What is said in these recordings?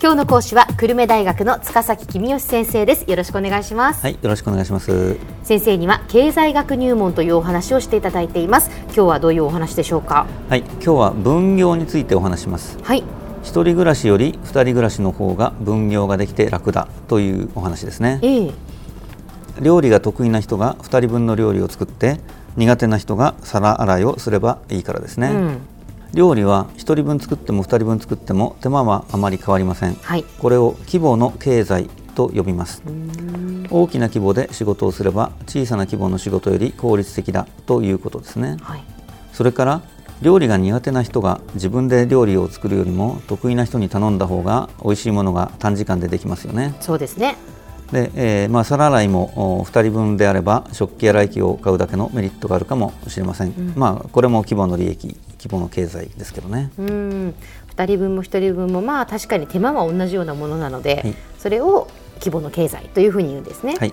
今日の講師は久留米大学の塚崎君吉先生です。よろしくお願いします。はいよろしくお願いします。先生には経済学入門というお話をしていただいています。今日はどういうお話でしょうか？はい今日は分業についてお話します。はい。一人暮らしより二人暮らしの方が分業ができて楽だというお話ですね。ええ。料理が得意な人が二人分の料理を作って苦手な人が皿洗いをすればいいからですね、うん料理は1人分作っても2人分作っても手間はあまり変わりません。はい。これを規模の経済と呼びます。大きな規模で仕事をすれば小さな規模の仕事より効率的だということですね。はい。それから料理が苦手な人が自分で料理を作るよりも得意な人に頼んだ方が美味しいものが短時間でできますよね。そうですね。で、えーまあ、皿洗いもお2人分であれば食器洗い機を買うだけのメリットがあるかもしれません、まあこれも規模の利益規模の経済ですけどね。うん。二人分も一人分もまあ確かに手間は同じようなものなので、はい。それを規模の経済というふうに言うんですね。はい。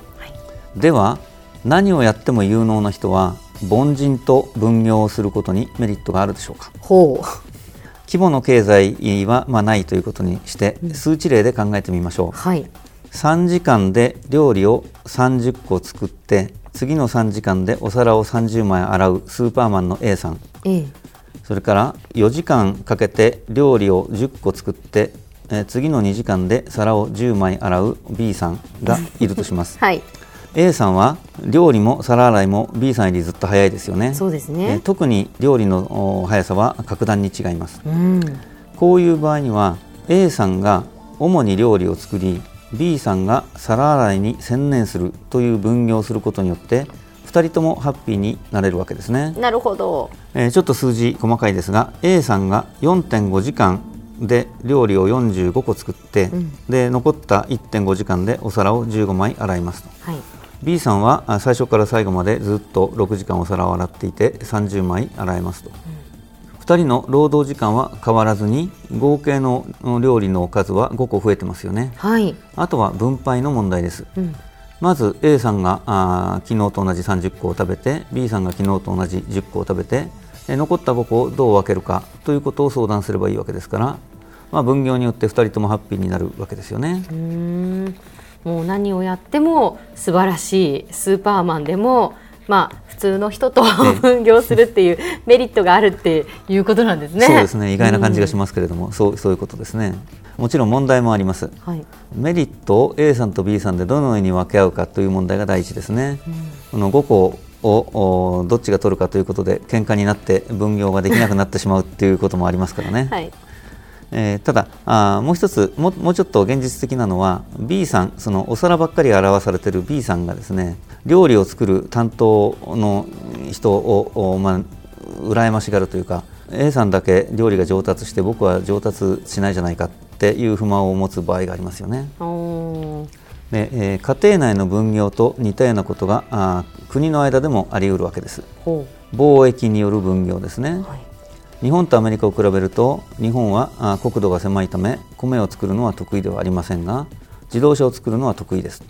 では何をやっても有能な人は凡人と分業をすることにメリットがあるでしょうか？ほう。規模の経済はまあないということにして数値例で考えてみましょう。はい。3時間で料理を30個作って次の3時間でお皿を30枚洗うスーパーマンの A さん。ええそれから4時間かけて料理を10個作って、えー次の2時間で皿を10枚洗う B さんがいるとします。はい。A さんは料理も皿洗いも B さんよりずっと早いですよね。そうですえーね特に料理のお速さは格段に違います。うん。こういう場合には A さんが主に料理を作り B さんが皿洗いに専念するという分業をすることによって2人ともハッピーになれるわけですね、なるほど。えーちょっと数字細かいですが A さんが4.5時間で料理を45個作って、ん。で残った1.5時間でお皿を15枚洗いますと。はい。B さんはあ最初から最後までずっと6時間お皿を洗っていて30枚洗えますと、2人の労働時間は変わらずに合計の料理の数は5個増えてますよね。はい。あとは分配の問題です。うんまず A さんがあー昨日と同じ30個を食べて B さんが昨日と同じ10個を食べてえ残った5個をどう分けるかということを相談すればいいわけですから、まあ、分業によって2人ともハッピーになるわけですよね。うーん。もう何をやっても素晴らしいスーパーマンでもまあ普通の人とええ。分業するっていうメリットがあるっていうことなんですね。そうですね。意外な感じがしますけれども、そうそういうことですねもちろん問題もありますはい。メリットを A さんと B さんでどのように分け合うかという問題が第一ですね、この5個をおどっちが取るかということで喧嘩になって分業ができなくなってしまうっていうこともありますからね、はい。えーただあーもう一つももうちょっと現実的なのは B さんそのお皿ばっかり表されている B さんがですね料理を作る担当の人を、おまあ、羨ましがるというか A さんだけ料理が上達して僕は上達しないじゃないかっていう不満を持つ場合がありますよね。でえー家庭内の分業と似たようなことがあー国の間でもあり得るわけです。ほ貿易による分業ですね。う。はい。日本とアメリカを比べると日本はあ国土が狭いため米を作るのは得意ではありませんが自動車を作るのは得意です、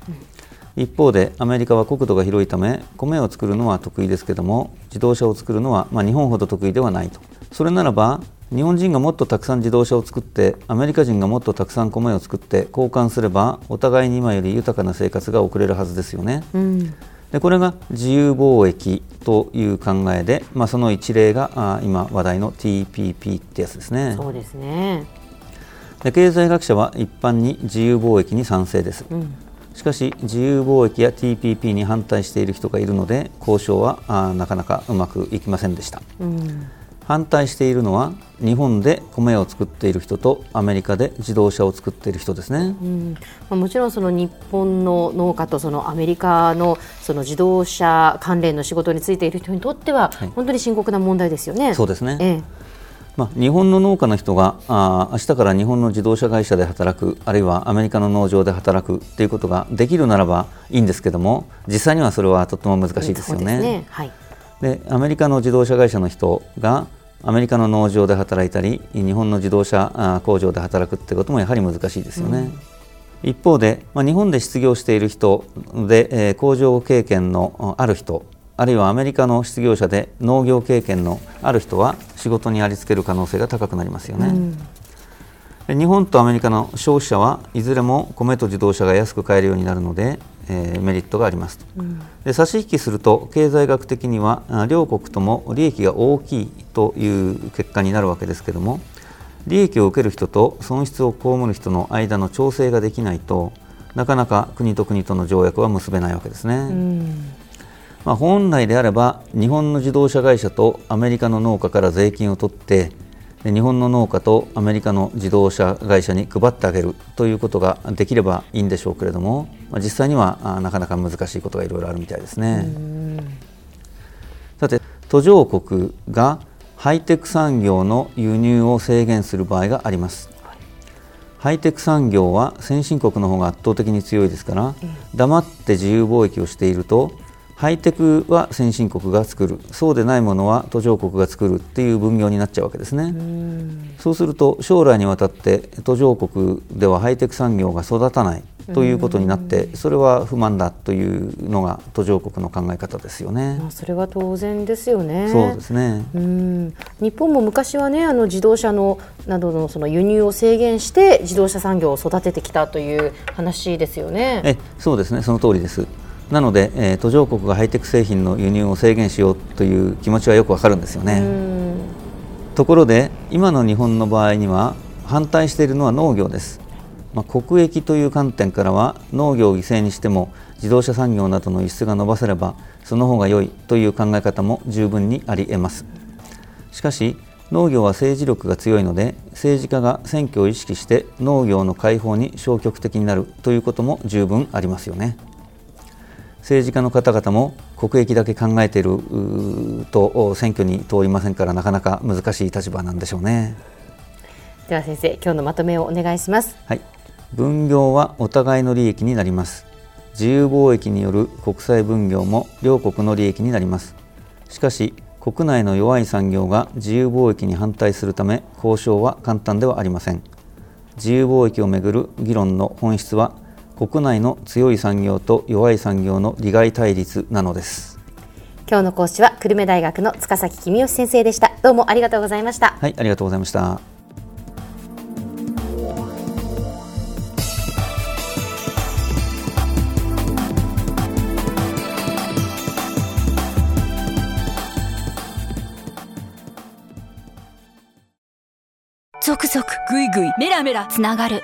一方でアメリカは国土が広いため米を作るのは得意ですけども自動車を作るのは、まあ、日本ほど得意ではないとそれならば日本人がもっとたくさん自動車を作ってアメリカ人がもっとたくさん米を作って交換すればお互いに今より豊かな生活が送れるはずですよね。うん。でこれが自由貿易という考えで、まあ、その一例があ今話題の TPP ってやつですねそうですね。で経済学者は一般に自由貿易に賛成ですうん。しかし自由貿易や TPP に反対している人がいるので交渉はあなかなかうまくいきませんでしたうん。反対しているのは日本で米を作っている人とアメリカで自動車を作っている人ですねうんまあ、もちろんその日本の農家とそのアメリカのその自動車関連の仕事についている人にとってははい本当に深刻な問題ですよね。そうですねええまあ、日本の農家の人があー明日から日本の自動車会社で働くあるいはアメリカの農場で働くということができるならばいいんですけども実際にはそれはとても難しいですよそうね。はい。でアメリカの自動車会社の人がアメリカの農場で働いたり日本の自動車工場で働くってこともやはり難しいですよね。一方で、まあ、日本で失業している人で、えー工場経験のあある人あるいはアメリカの失業者で農業経験のある人は仕事にありつける可能性が高くなりますよね。日本とアメリカの消費者はいずれも米と自動車が安く買えるようになるので、えー、メリットがありますと、うん、で差し引きすると経済学的には両国とも利益が大きいという結果になるわけですけれども利益を受ける人と損失を被る人の間の調整ができないとなかなか国と国との条約は結べないわけですね。うん。まあ、本来であれば日本の自動車会社とアメリカの農家から税金を取って日本の農家とアメリカの自動車会社に配ってあげるということができればいいんでしょうけれども、まあ、実際にはなかなか難しいことがいろいろあるみたいですね。さて途上国がハイテク産業の輸入を制限する場合があります。ハイテク産業は先進国の方が圧倒的に強いですから、黙って自由貿易をしているとハイテクは先進国が作るそうでないものは途上国が作るっていう分業になっちゃうわけですねそうすると将来にわたって途上国ではハイテク産業が育たないということになってそれは不満だというのが途上国の考え方ですよね。まあ、それは当然ですよね。そうですね。うん日本も昔はねあの自動車のなどのその輸入を制限して自動車産業を育ててきたという話ですよね。えそうですねその通りです。なので、えー、途上国がハイテク製品の輸入を制限しようという気持ちはよくわかるんですよね。ところで今の日本の場合には反対しているのは農業です。まあ、国益という観点からは農業を犠牲にしても自動車産業などの輸出が伸ばせればその方が良いという考え方も十分にあり得ます。しかし農業は政治力が強いので政治家が選挙を意識して農業の解放に消極的になるということも十分ありますよね。政治家の方々も国益だけ考えていると選挙に通りませんからなかなか難しい立場なんでしょうね。では先生今日のまとめをお願いします。はい。分業はお互いの利益になります。自由貿易による国際分業も両国の利益になります。しかし国内の弱い産業が自由貿易に反対するため交渉は簡単ではありません。自由貿易をめぐる議論の本質は国内の強い産業と弱い産業の利害対立なのです。今日の講師は久留米大学の塚崎君吉先生でした。どうもありがとうございました。はいありがとうございました。続々ぐいぐいメラメラつながる